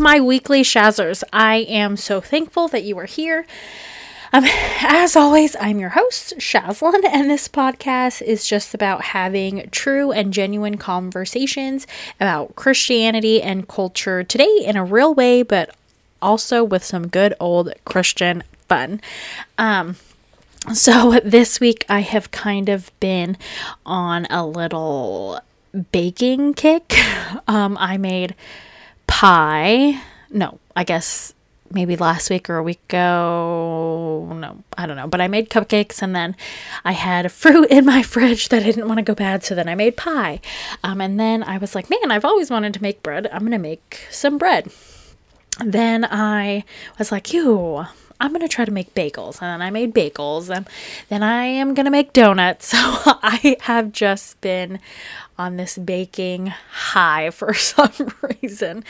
My weekly Shazzers. I am so thankful that you are here. Um, as always, I'm your host, Shazlyn, and this podcast is just about having true and genuine conversations about Christianity and culture today in a real way, but also with some good old Christian fun. Um, so this week I have kind of been on a little baking kick. Um, I made pie. No, I guess maybe last week or a week ago. No, I don't know. But I made cupcakes and then I had fruit in my fridge that I didn't want to go bad. So then I made pie. Um, and then I was like, man, I've always wanted to make bread. I'm going to make some bread. Then I was like, you, I'm going to try to make bagels. And I made bagels. And then I am going to make donuts. So I have just been on this baking high for some reason.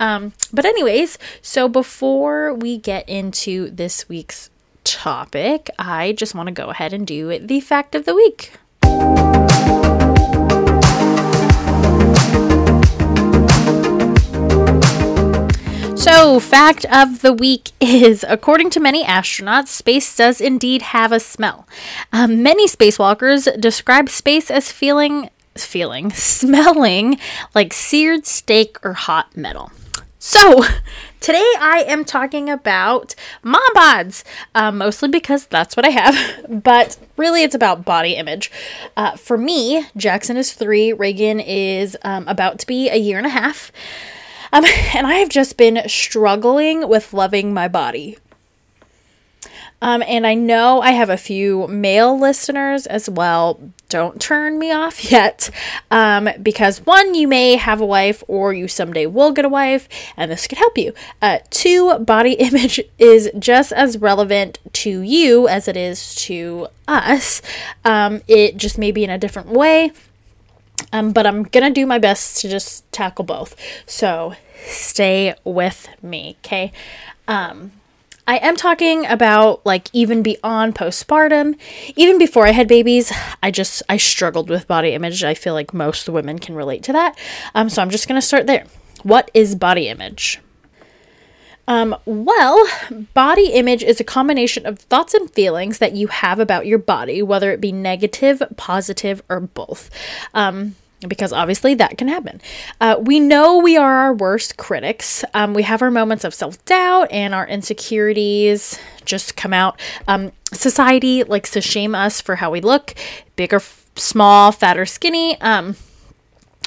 Um, but, anyways, so before we get into this week's topic, I just want to go ahead and do the fact of the week. So, fact of the week is according to many astronauts, space does indeed have a smell. Um, many spacewalkers describe space as feeling, feeling, smelling like seared steak or hot metal. So, today I am talking about mom bods, uh, mostly because that's what I have, but really it's about body image. Uh, for me, Jackson is three, Reagan is um, about to be a year and a half. Um, and I have just been struggling with loving my body. Um, and I know I have a few male listeners as well. Don't turn me off yet. Um, because one, you may have a wife or you someday will get a wife, and this could help you. Uh, two, body image is just as relevant to you as it is to us. Um, it just may be in a different way. Um, but I'm gonna do my best to just tackle both. So stay with me, okay? Um, I am talking about like even beyond postpartum, even before I had babies. I just I struggled with body image. I feel like most women can relate to that. Um, so I'm just gonna start there. What is body image? Um, well, body image is a combination of thoughts and feelings that you have about your body, whether it be negative, positive, or both. Um, because obviously that can happen. Uh, we know we are our worst critics. Um, we have our moments of self doubt and our insecurities just come out. Um, society likes to shame us for how we look big or f- small, fat or skinny. Um,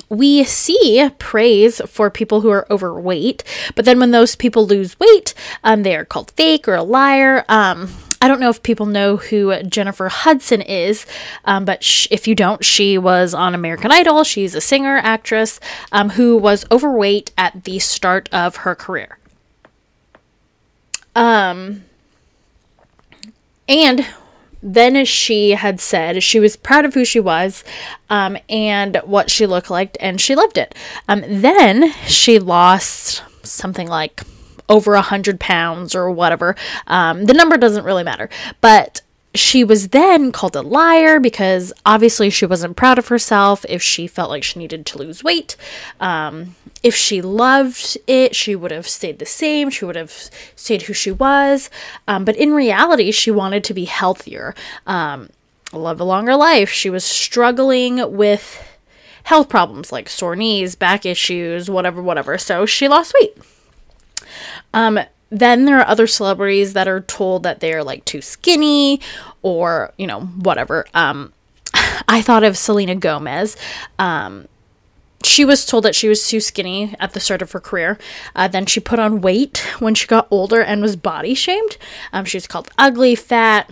we see praise for people who are overweight, but then when those people lose weight, um, they are called fake or a liar. I don't know if people know who Jennifer Hudson is, um, but sh- if you don't, she was on American Idol. She's a singer, actress um, who was overweight at the start of her career. Um, and then she had said she was proud of who she was um, and what she looked like and she loved it um, then she lost something like over a hundred pounds or whatever um, the number doesn't really matter but she was then called a liar because obviously she wasn't proud of herself if she felt like she needed to lose weight. Um, if she loved it, she would have stayed the same. She would have stayed who she was. Um, but in reality, she wanted to be healthier, um, live a longer life. She was struggling with health problems like sore knees, back issues, whatever, whatever. So she lost weight. Um, then there are other celebrities that are told that they're like too skinny or, you know, whatever. Um, I thought of Selena Gomez. Um, she was told that she was too skinny at the start of her career. Uh, then she put on weight when she got older and was body shamed. Um, she was called ugly, fat,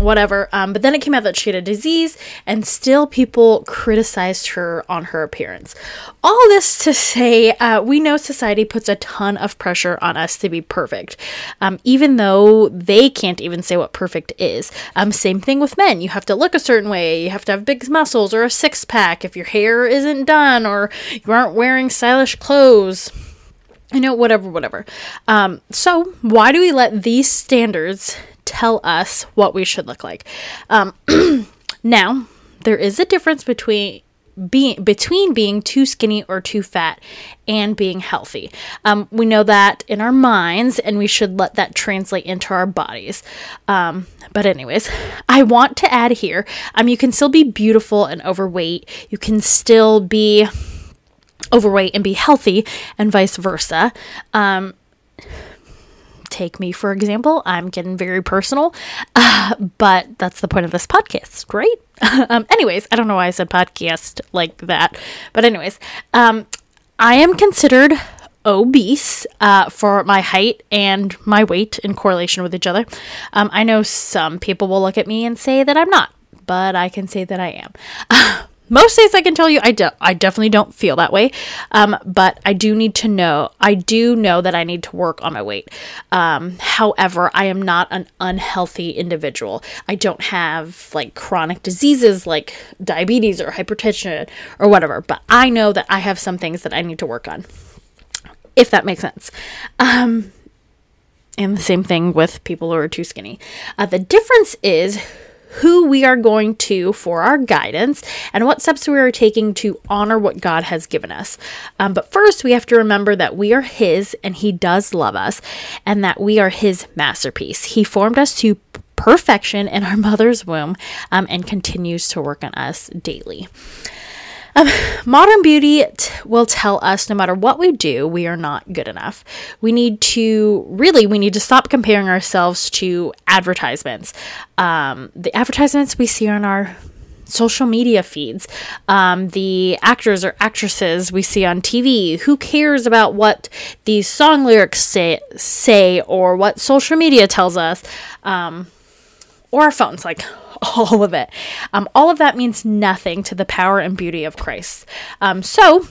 whatever. Um, but then it came out that she had a disease, and still people criticized her on her appearance. All this to say, uh, we know society puts a ton of pressure on us to be perfect, um, even though they can't even say what perfect is. Um, same thing with men. You have to look a certain way, you have to have big muscles or a six pack if your hair isn't done or you aren't wearing stylish clothes you know, whatever, whatever. Um, so, why do we let these standards tell us what we should look like. Um, now, there is a difference between being between being too skinny or too fat and being healthy. Um, we know that in our minds, and we should let that translate into our bodies. Um, but anyways, I want to add here, um, you can still be beautiful and overweight. You can still be overweight and be healthy, and vice versa. Um, take me for example. I'm getting very personal, uh, but that's the point of this podcast, right? um, anyways, I don't know why I said podcast like that, but anyways, um, I am considered obese uh, for my height and my weight in correlation with each other. Um, I know some people will look at me and say that I'm not, but I can say that I am. most days I can tell you I do, I definitely don't feel that way. Um, but I do need to know. I do know that I need to work on my weight. Um, however, I am not an unhealthy individual. I don't have like chronic diseases like diabetes or hypertension or whatever. But I know that I have some things that I need to work on. If that makes sense. Um, and the same thing with people who are too skinny. Uh, the difference is who we are going to for our guidance and what steps we are taking to honor what God has given us. Um, but first, we have to remember that we are His and He does love us and that we are His masterpiece. He formed us to perfection in our mother's womb um, and continues to work on us daily. Um, modern beauty t- will tell us no matter what we do, we are not good enough. We need to really, we need to stop comparing ourselves to advertisements. Um, the advertisements we see on our social media feeds, um, the actors or actresses we see on TV. Who cares about what these song lyrics say, say or what social media tells us? Um, or phones, like all of it. Um, all of that means nothing to the power and beauty of Christ. Um, so,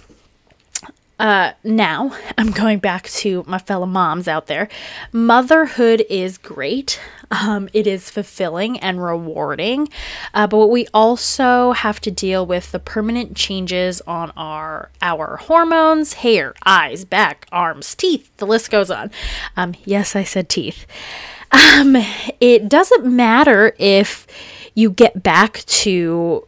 uh, now I'm going back to my fellow moms out there. Motherhood is great. Um, it is fulfilling and rewarding, uh, but we also have to deal with the permanent changes on our our hormones, hair, eyes, back, arms, teeth. The list goes on. Um, yes, I said teeth. Um, it doesn't matter if you get back to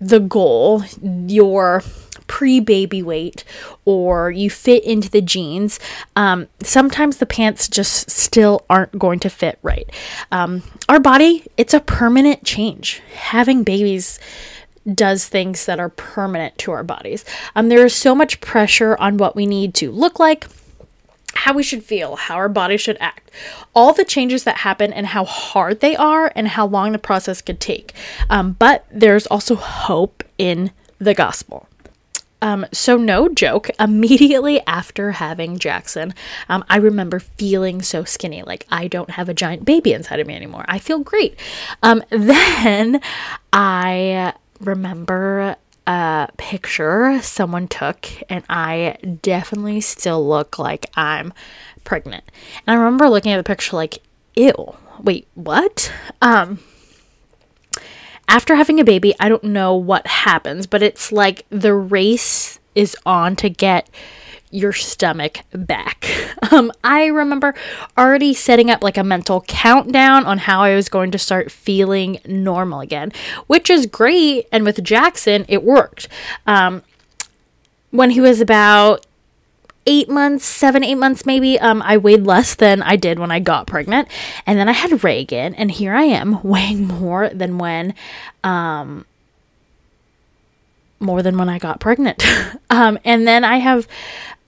the goal, your pre baby weight, or you fit into the jeans, um, sometimes the pants just still aren't going to fit right. Um, our body, it's a permanent change. Having babies does things that are permanent to our bodies. Um, there is so much pressure on what we need to look like, how we should feel, how our body should act, all the changes that happen and how hard they are and how long the process could take. Um, but there's also hope in the gospel. Um, so, no joke, immediately after having Jackson, um, I remember feeling so skinny. Like, I don't have a giant baby inside of me anymore. I feel great. Um, then I remember a picture someone took, and I definitely still look like I'm pregnant. And I remember looking at the picture like, ew, wait, what? Um, after having a baby, I don't know what happens, but it's like the race is on to get your stomach back. Um, I remember already setting up like a mental countdown on how I was going to start feeling normal again, which is great. And with Jackson, it worked. Um, when he was about eight months, seven, eight months maybe, um, I weighed less than I did when I got pregnant. And then I had Reagan, and here I am weighing more than when um, more than when I got pregnant. um, and then I have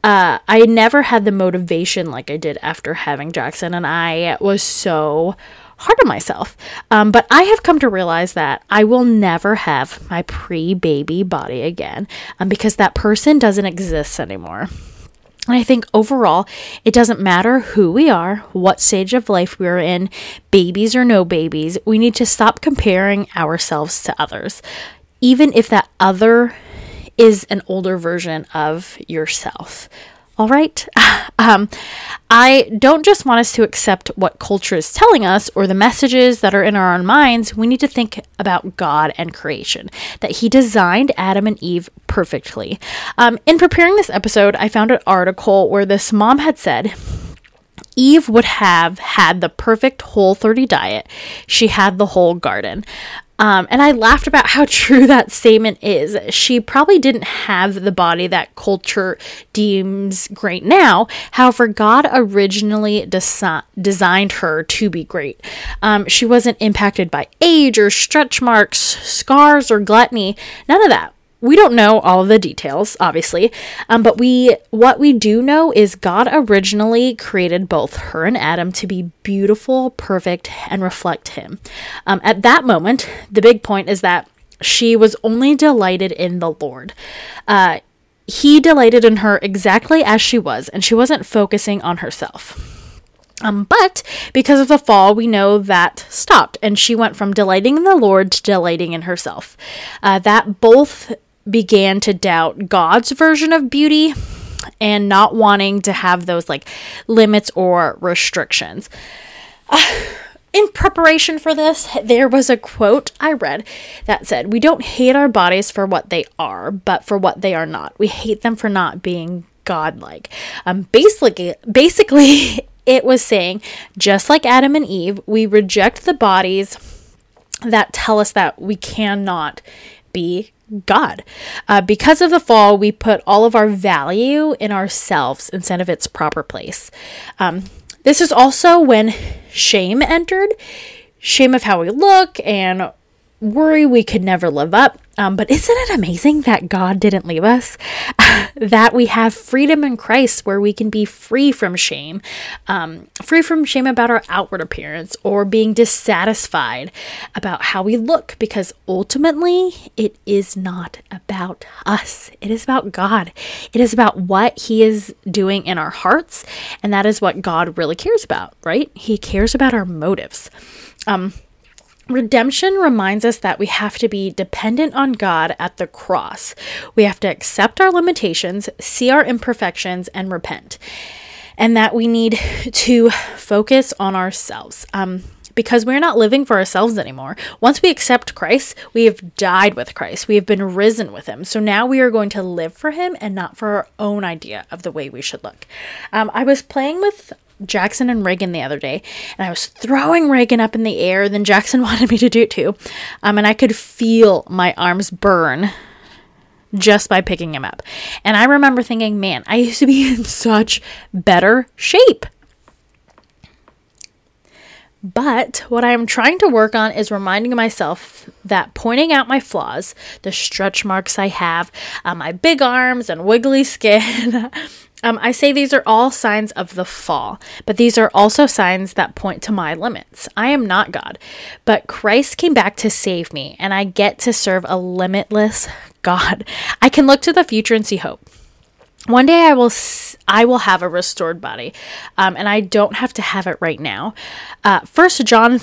uh, I never had the motivation like I did after having Jackson, and I was so hard on myself. Um, but I have come to realize that I will never have my pre baby body again um, because that person doesn't exist anymore. And I think overall, it doesn't matter who we are, what stage of life we're in, babies or no babies, we need to stop comparing ourselves to others. Even if that other is an older version of yourself. All right. Um, I don't just want us to accept what culture is telling us or the messages that are in our own minds. We need to think about God and creation, that He designed Adam and Eve perfectly. Um, in preparing this episode, I found an article where this mom had said, Eve would have had the perfect whole 30 diet. She had the whole garden. Um, and I laughed about how true that statement is. She probably didn't have the body that culture deems great now. However, God originally desi- designed her to be great. Um, she wasn't impacted by age or stretch marks, scars, or gluttony. None of that we don't know all of the details obviously um, but we what we do know is god originally created both her and adam to be beautiful perfect and reflect him. Um, at that moment the big point is that she was only delighted in the lord. Uh, he delighted in her exactly as she was and she wasn't focusing on herself. Um, but because of the fall, we know that stopped, and she went from delighting in the Lord to delighting in herself. Uh, that both began to doubt God's version of beauty and not wanting to have those like limits or restrictions. Uh, in preparation for this, there was a quote I read that said, We don't hate our bodies for what they are, but for what they are not. We hate them for not being godlike. Um, basically, basically, it was saying, just like Adam and Eve, we reject the bodies that tell us that we cannot be God. Uh, because of the fall, we put all of our value in ourselves instead of its proper place. Um, this is also when shame entered shame of how we look and worry we could never live up. Um, but isn't it amazing that God didn't leave us? that we have freedom in Christ where we can be free from shame, um, free from shame about our outward appearance or being dissatisfied about how we look, because ultimately it is not about us. It is about God. It is about what He is doing in our hearts. And that is what God really cares about, right? He cares about our motives. Um, Redemption reminds us that we have to be dependent on God at the cross. We have to accept our limitations, see our imperfections, and repent. And that we need to focus on ourselves. Um, because we're not living for ourselves anymore. Once we accept Christ, we have died with Christ. We have been risen with Him. So now we are going to live for Him and not for our own idea of the way we should look. Um, I was playing with Jackson and Reagan the other day, and I was throwing Reagan up in the air. Then Jackson wanted me to do it too, um, and I could feel my arms burn just by picking him up. And I remember thinking, man, I used to be in such better shape. But what I am trying to work on is reminding myself that pointing out my flaws, the stretch marks I have, uh, my big arms and wiggly skin, Um, I say these are all signs of the fall, but these are also signs that point to my limits. I am not God, but Christ came back to save me, and I get to serve a limitless God. I can look to the future and see hope. One day I will I will have a restored body, um, and I don't have to have it right now. Uh, First John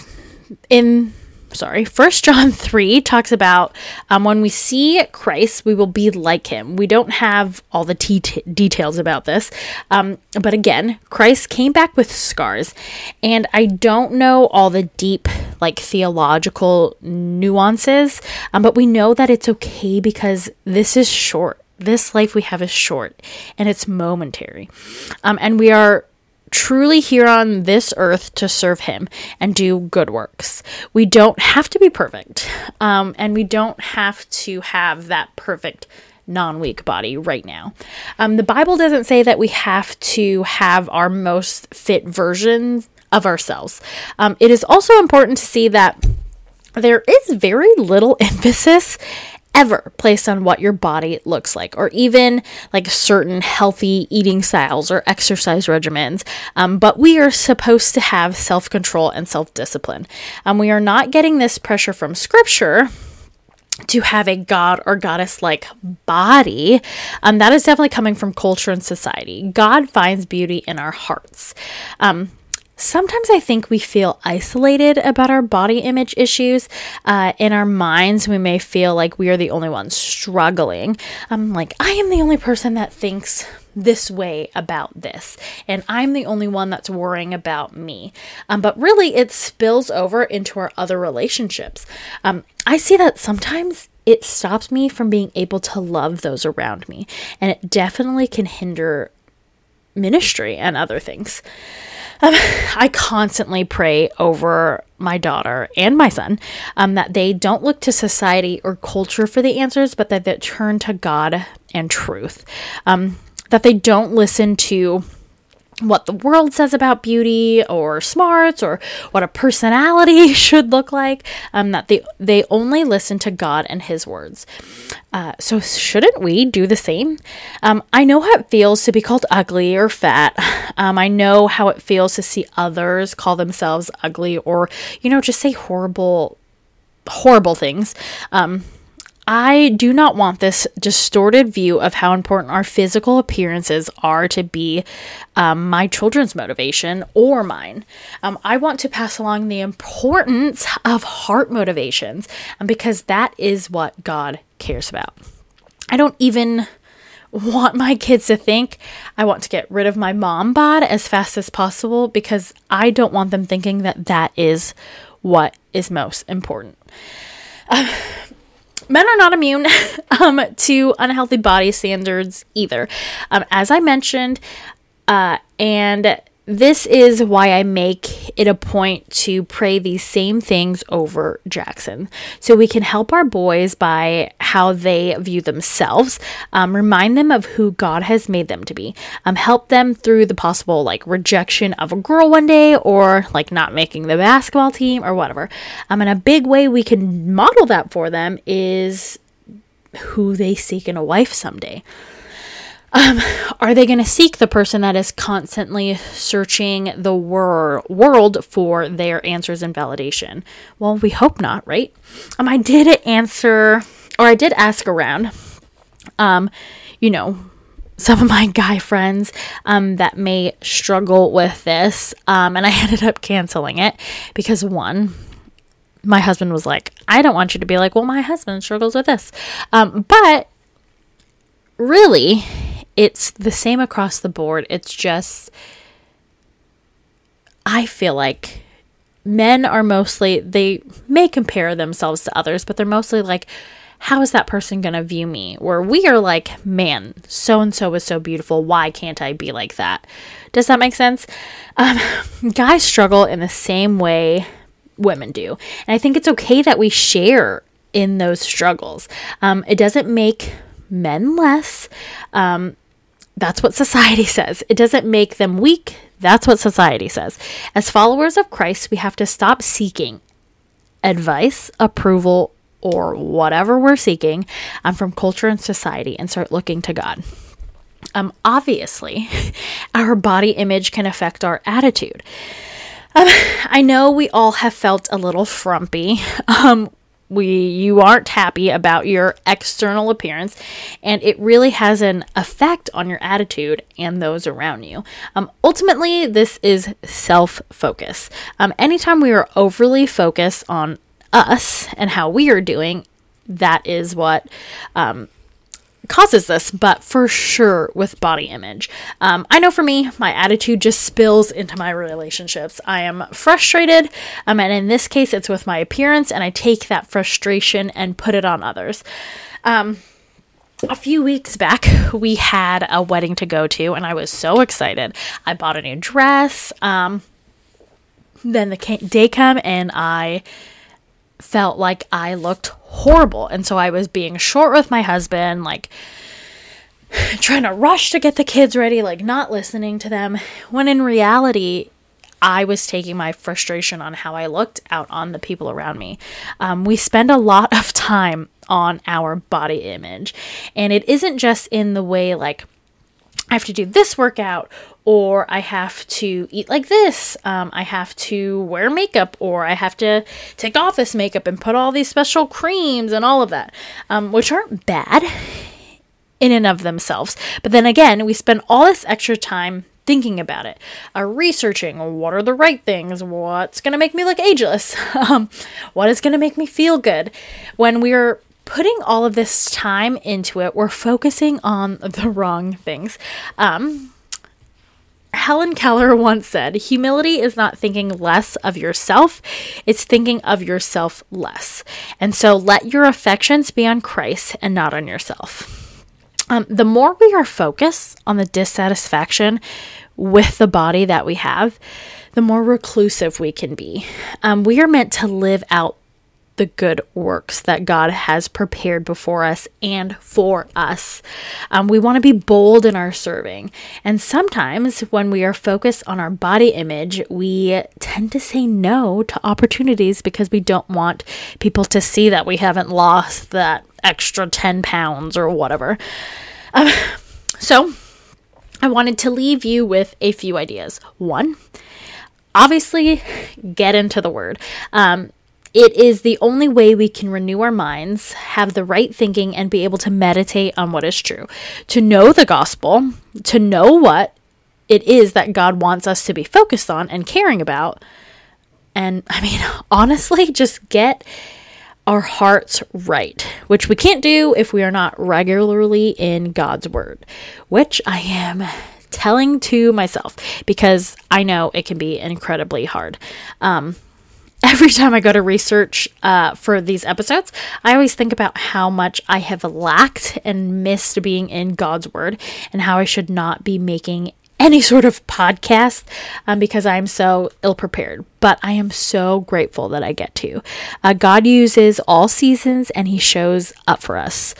in sorry, First John 3 talks about um, when we see Christ, we will be like him. We don't have all the t- details about this. Um, but again, Christ came back with scars. And I don't know all the deep, like, theological nuances, um, but we know that it's okay because this is short. This life we have is short and it's momentary. Um, and we are truly here on this earth to serve Him and do good works. We don't have to be perfect, um, and we don't have to have that perfect non weak body right now. Um, the Bible doesn't say that we have to have our most fit version of ourselves. Um, it is also important to see that there is very little emphasis ever placed on what your body looks like, or even like certain healthy eating styles or exercise regimens. Um, but we are supposed to have self control and self discipline. Um, we are not getting this pressure from scripture to have a god or goddess like body, um, that is definitely coming from culture and society. God finds beauty in our hearts. Um, Sometimes I think we feel isolated about our body image issues. Uh, in our minds, we may feel like we are the only ones struggling. I'm like, I am the only person that thinks this way about this, and I'm the only one that's worrying about me. Um, but really, it spills over into our other relationships. Um, I see that sometimes it stops me from being able to love those around me, and it definitely can hinder ministry and other things. Um, I constantly pray over my daughter and my son um, that they don't look to society or culture for the answers, but that they turn to God and truth. Um, that they don't listen to what the world says about beauty or smarts or what a personality should look like um, that they they only listen to god and his words. Uh, so shouldn't we do the same? Um, i know how it feels to be called ugly or fat. Um, i know how it feels to see others call themselves ugly or you know just say horrible horrible things. Um, I do not want this distorted view of how important our physical appearances are to be um, my children's motivation or mine. Um, I want to pass along the importance of heart motivations um, because that is what God cares about. I don't even want my kids to think I want to get rid of my mom bod as fast as possible because I don't want them thinking that that is what is most important. Uh, men are not immune um, to unhealthy body standards either. Um, as I mentioned, uh, and this is why I make it a point to pray these same things over Jackson. So we can help our boys by how they view themselves, um, remind them of who God has made them to be, um, help them through the possible like rejection of a girl one day or like not making the basketball team or whatever. Um, and a big way we can model that for them is who they seek in a wife someday. Um, are they going to seek the person that is constantly searching the wor- world for their answers and validation? Well, we hope not, right? Um, I did answer, or I did ask around, um, you know, some of my guy friends um, that may struggle with this, um, and I ended up canceling it because one, my husband was like, I don't want you to be like, well, my husband struggles with this. Um, but really, it's the same across the board. It's just, I feel like men are mostly, they may compare themselves to others, but they're mostly like, how is that person going to view me? Where we are like, man, so and so is so beautiful. Why can't I be like that? Does that make sense? Um, guys struggle in the same way women do. And I think it's okay that we share in those struggles. Um, it doesn't make men less. Um, that's what society says. It doesn't make them weak. That's what society says. As followers of Christ, we have to stop seeking advice, approval, or whatever we're seeking um, from culture and society and start looking to God. Um, obviously, our body image can affect our attitude. Um, I know we all have felt a little frumpy um, we you aren't happy about your external appearance and it really has an effect on your attitude and those around you. Um, ultimately this is self-focus. Um, anytime we are overly focused on us and how we are doing that is what um, causes this, but for sure with body image. Um, I know for me, my attitude just spills into my relationships. I am frustrated, um, and in this case, it's with my appearance, and I take that frustration and put it on others. Um, a few weeks back, we had a wedding to go to, and I was so excited. I bought a new dress. Um, then the day came, and I felt like I looked horrible. And so I was being short with my husband, like trying to rush to get the kids ready, like not listening to them, when in reality, I was taking my frustration on how I looked out on the people around me. Um, we spend a lot of time on our body image, and it isn't just in the way like I have to do this workout or I have to eat like this. Um, I have to wear makeup, or I have to take off this makeup and put all these special creams and all of that, um, which aren't bad in and of themselves. But then again, we spend all this extra time thinking about it, uh, researching what are the right things, what's going to make me look ageless, um, what is going to make me feel good. When we're putting all of this time into it, we're focusing on the wrong things. Um, Helen Keller once said, Humility is not thinking less of yourself, it's thinking of yourself less. And so let your affections be on Christ and not on yourself. Um, the more we are focused on the dissatisfaction with the body that we have, the more reclusive we can be. Um, we are meant to live out the good works that God has prepared before us and for us. Um, we want to be bold in our serving. And sometimes when we are focused on our body image, we tend to say no to opportunities because we don't want people to see that we haven't lost that extra 10 pounds or whatever. Um, so, I wanted to leave you with a few ideas. One, obviously, get into the word. Um, it is the only way we can renew our minds, have the right thinking, and be able to meditate on what is true. To know the gospel, to know what it is that God wants us to be focused on and caring about. And I mean, honestly, just get our hearts right, which we can't do if we are not regularly in God's Word, which I am telling to myself because I know it can be incredibly hard. Um, every time I go to research uh, for these episodes, I always think about how much I have lacked and missed being in God's Word and how I should not be making any sort of podcast um, because I'm so ill prepared. But I am so grateful that I get to. Uh, God uses all seasons and He shows up for us.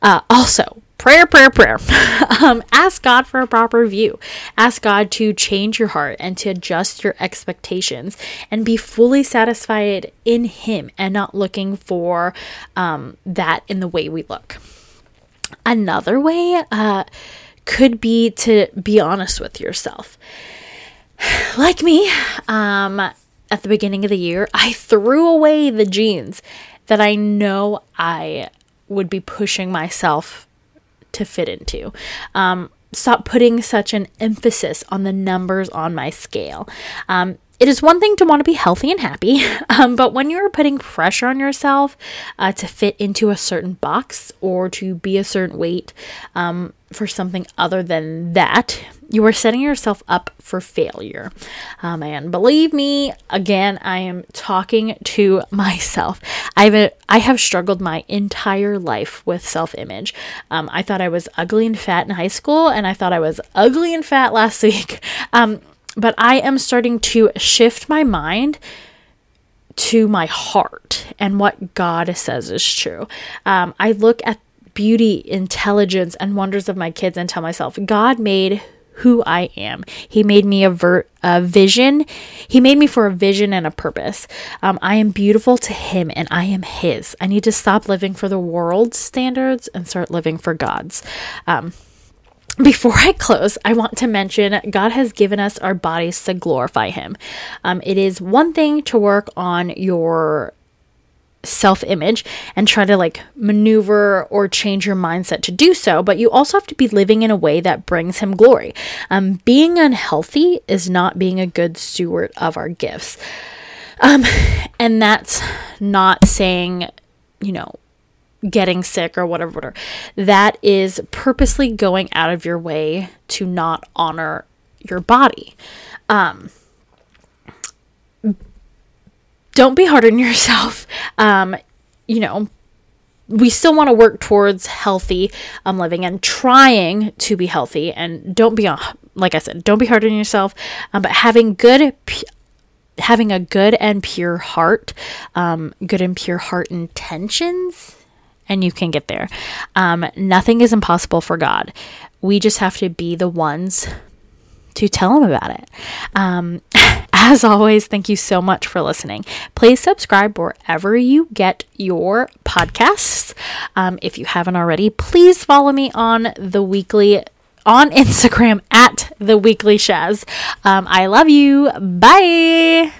Uh, also, prayer, prayer, prayer. um, ask God for a proper view. Ask God to change your heart and to adjust your expectations and be fully satisfied in Him and not looking for um, that in the way we look. Another way, uh, could be to be honest with yourself. Like me, um, at the beginning of the year, I threw away the jeans that I know I would be pushing myself to fit into. Um, stop putting such an emphasis on the numbers on my scale. Um, it is one thing to want to be healthy and happy, um, but when you're putting pressure on yourself uh, to fit into a certain box or to be a certain weight um, for something other than that, you are setting yourself up for failure. Um, and believe me, again, I am talking to myself. I've I have struggled my entire life with self image. Um, I thought I was ugly and fat in high school, and I thought I was ugly and fat last week. Um, but I am starting to shift my mind to my heart and what God says is true. Um, I look at beauty, intelligence, and wonders of my kids and tell myself, God made who I am. He made me a, ver- a vision. He made me for a vision and a purpose. Um, I am beautiful to Him and I am His. I need to stop living for the world's standards and start living for God's. Um, before I close, I want to mention God has given us our bodies to glorify Him. Um, it is one thing to work on your self image and try to like maneuver or change your mindset to do so, but you also have to be living in a way that brings Him glory. Um, being unhealthy is not being a good steward of our gifts. Um, and that's not saying, you know, getting sick or whatever, whatever. That is purposely going out of your way to not honor your body. Um, don't be hard on yourself. Um, you know, we still want to work towards healthy um, living and trying to be healthy. And don't be, uh, like I said, don't be hard on yourself. Um, but having good, having a good and pure heart, um, good and pure heart intentions and you can get there. Um, nothing is impossible for God. We just have to be the ones to tell him about it. Um, as always, thank you so much for listening. Please subscribe wherever you get your podcasts. Um, if you haven't already, please follow me on the weekly on Instagram at the weekly Shaz. Um, I love you. Bye.